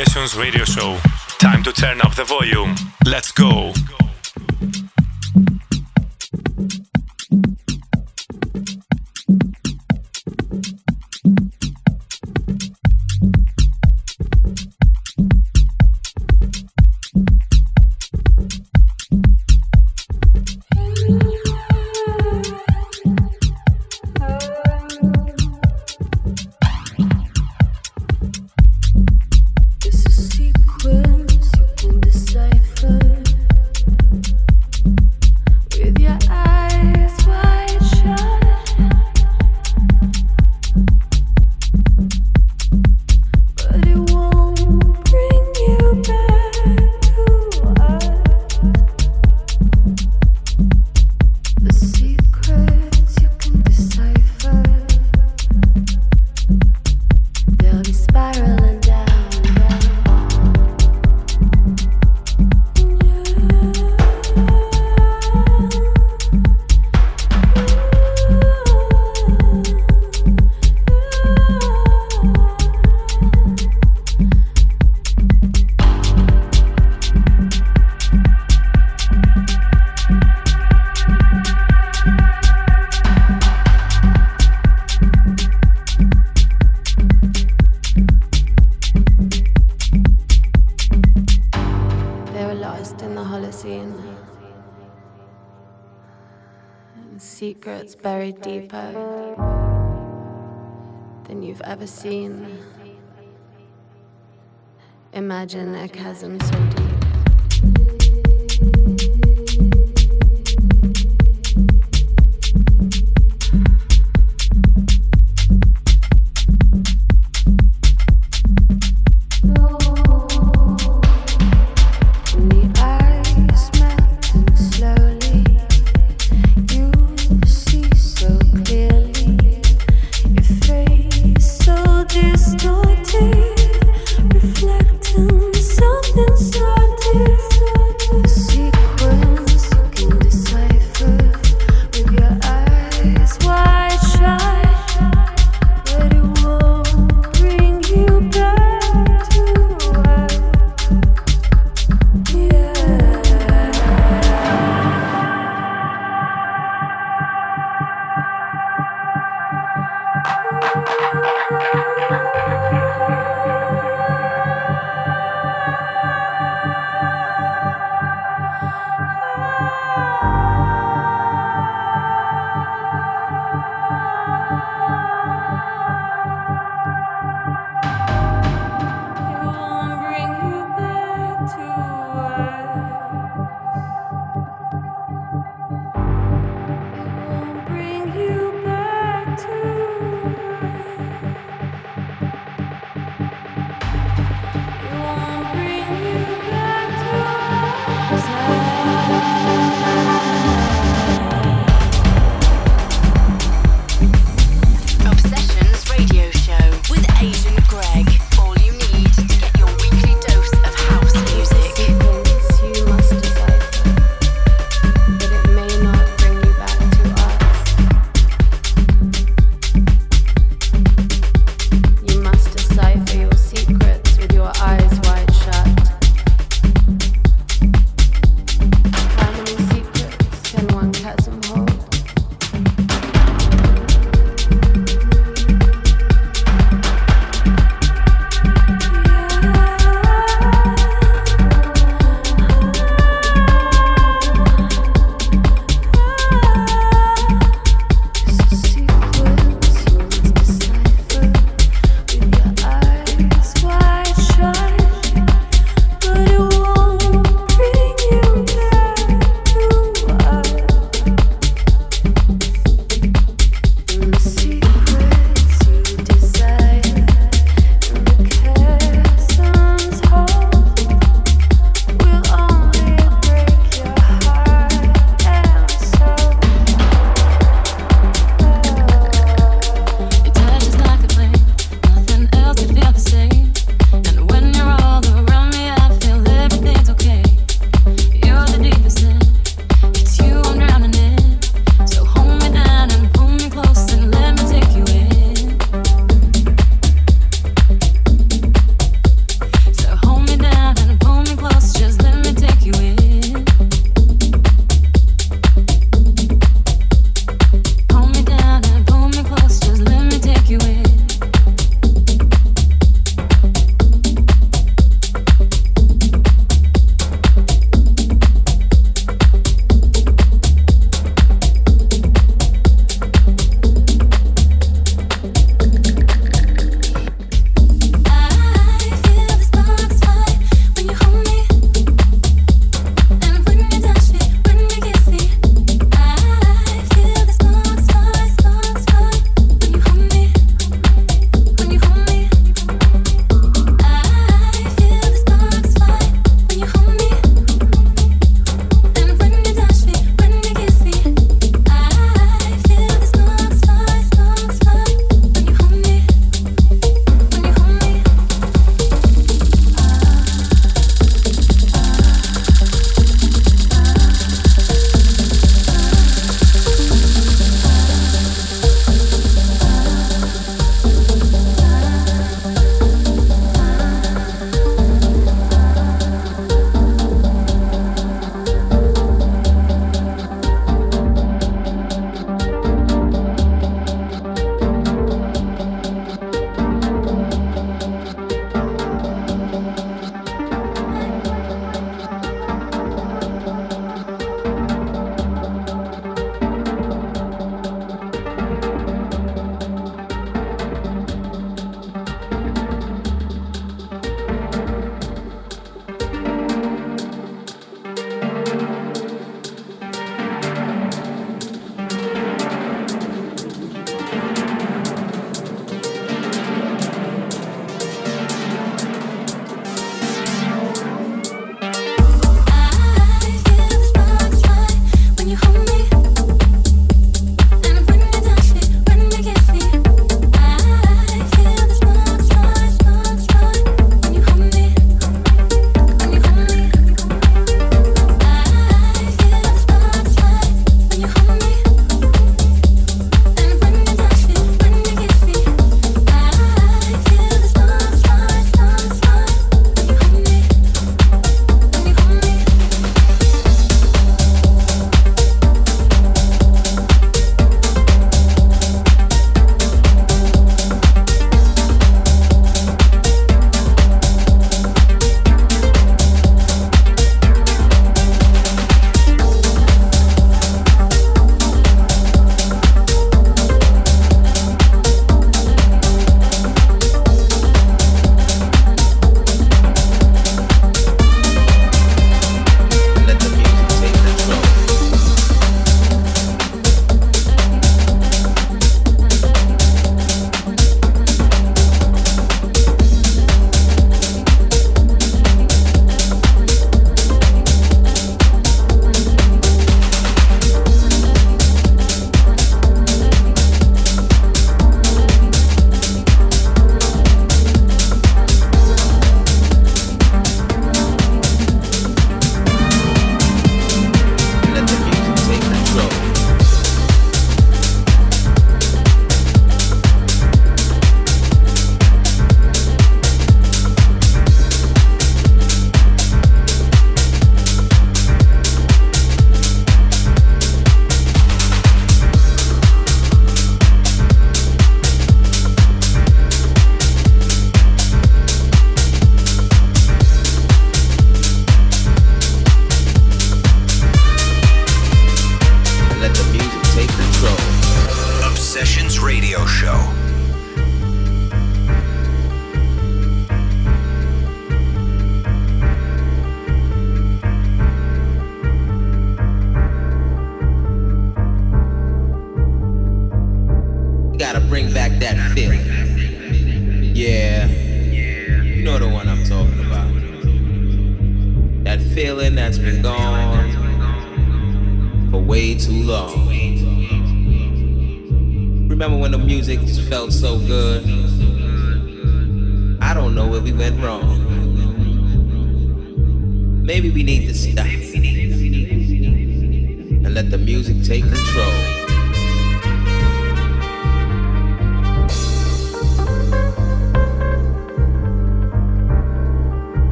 Radio show. Time to turn up the volume. Let's go. buried deeper than you've ever seen. Imagine a chasm so deep.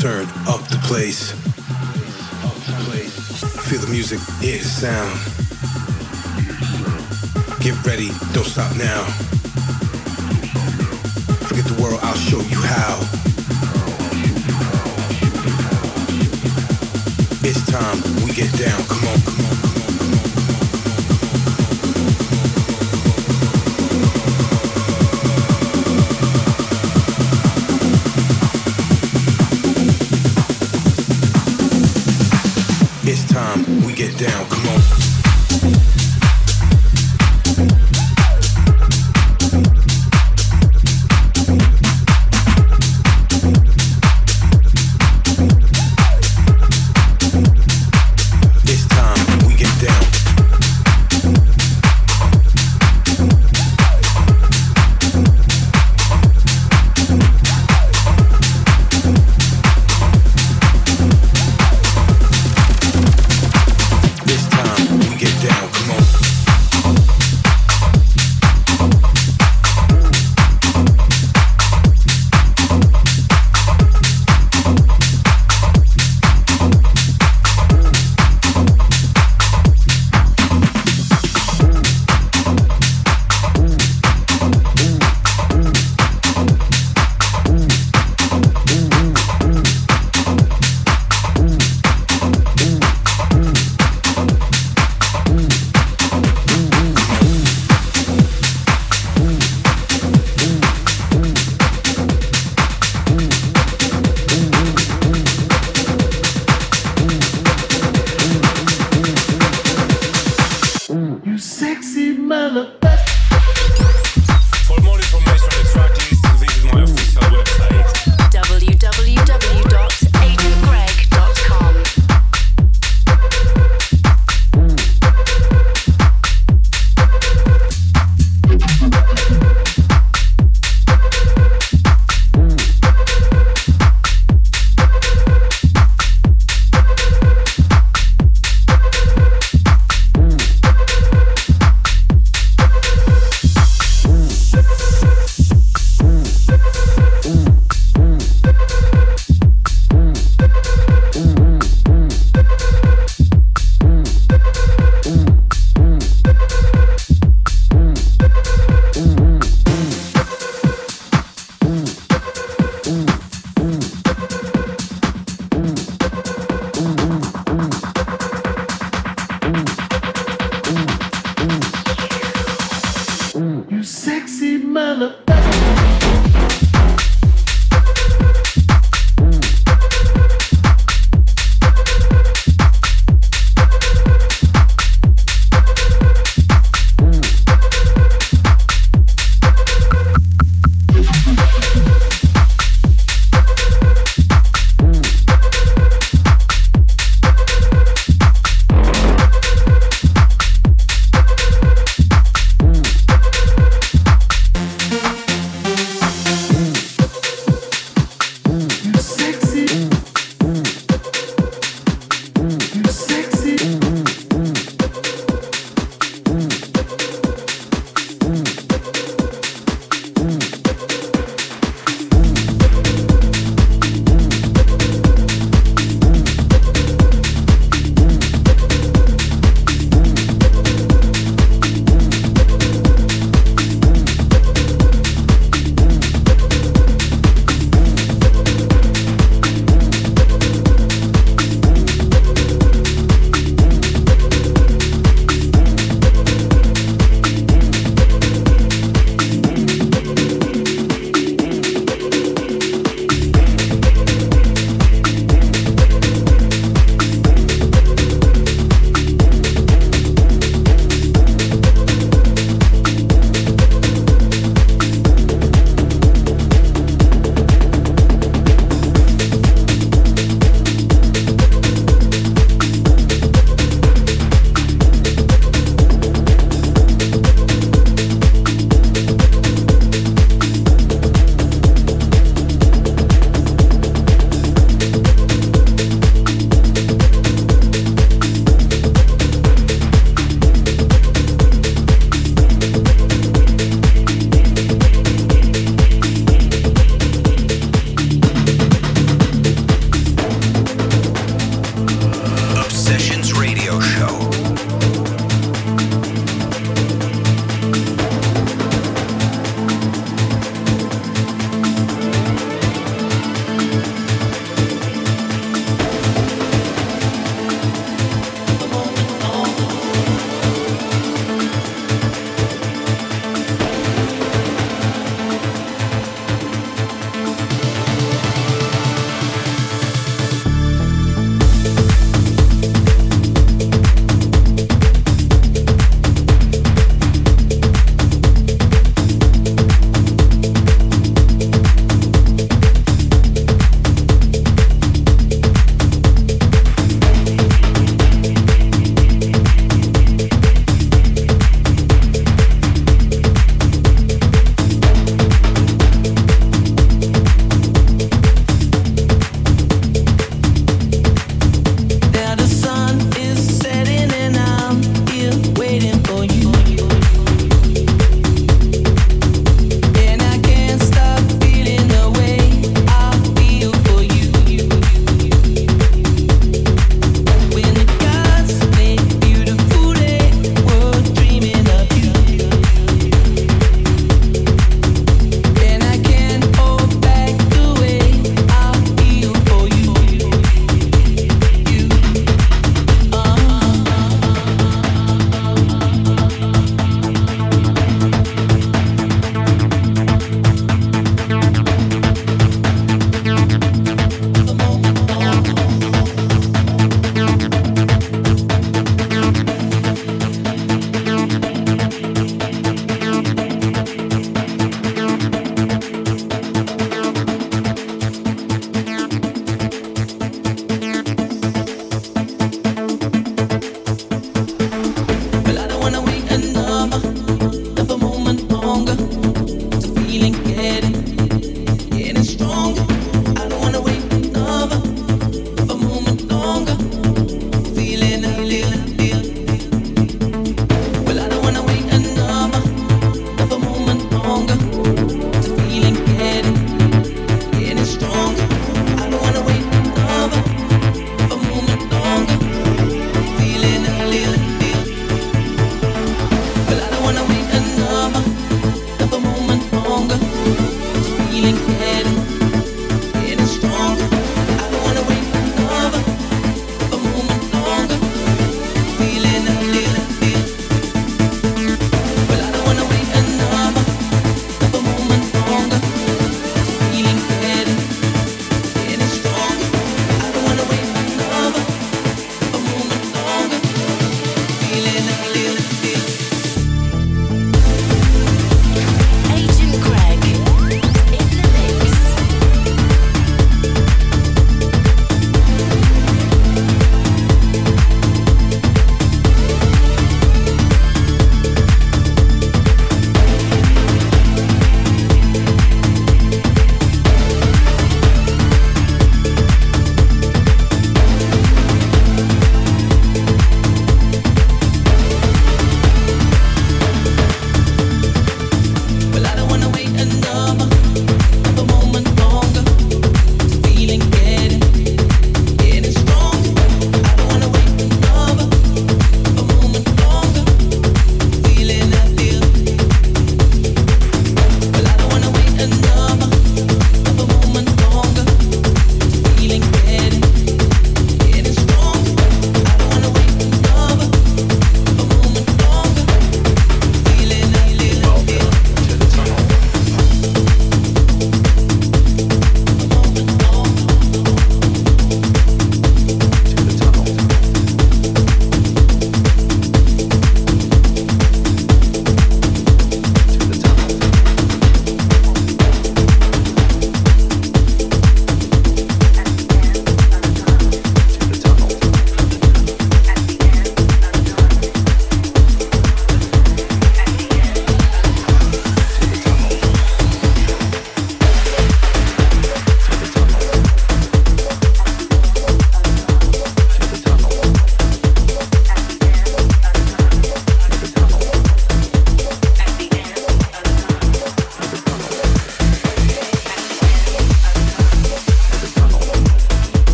Turn up the place. Feel the music, hear the sound. Get ready, don't stop now. Forget the world, I'll show you how. It's time we get down. Come on, come on,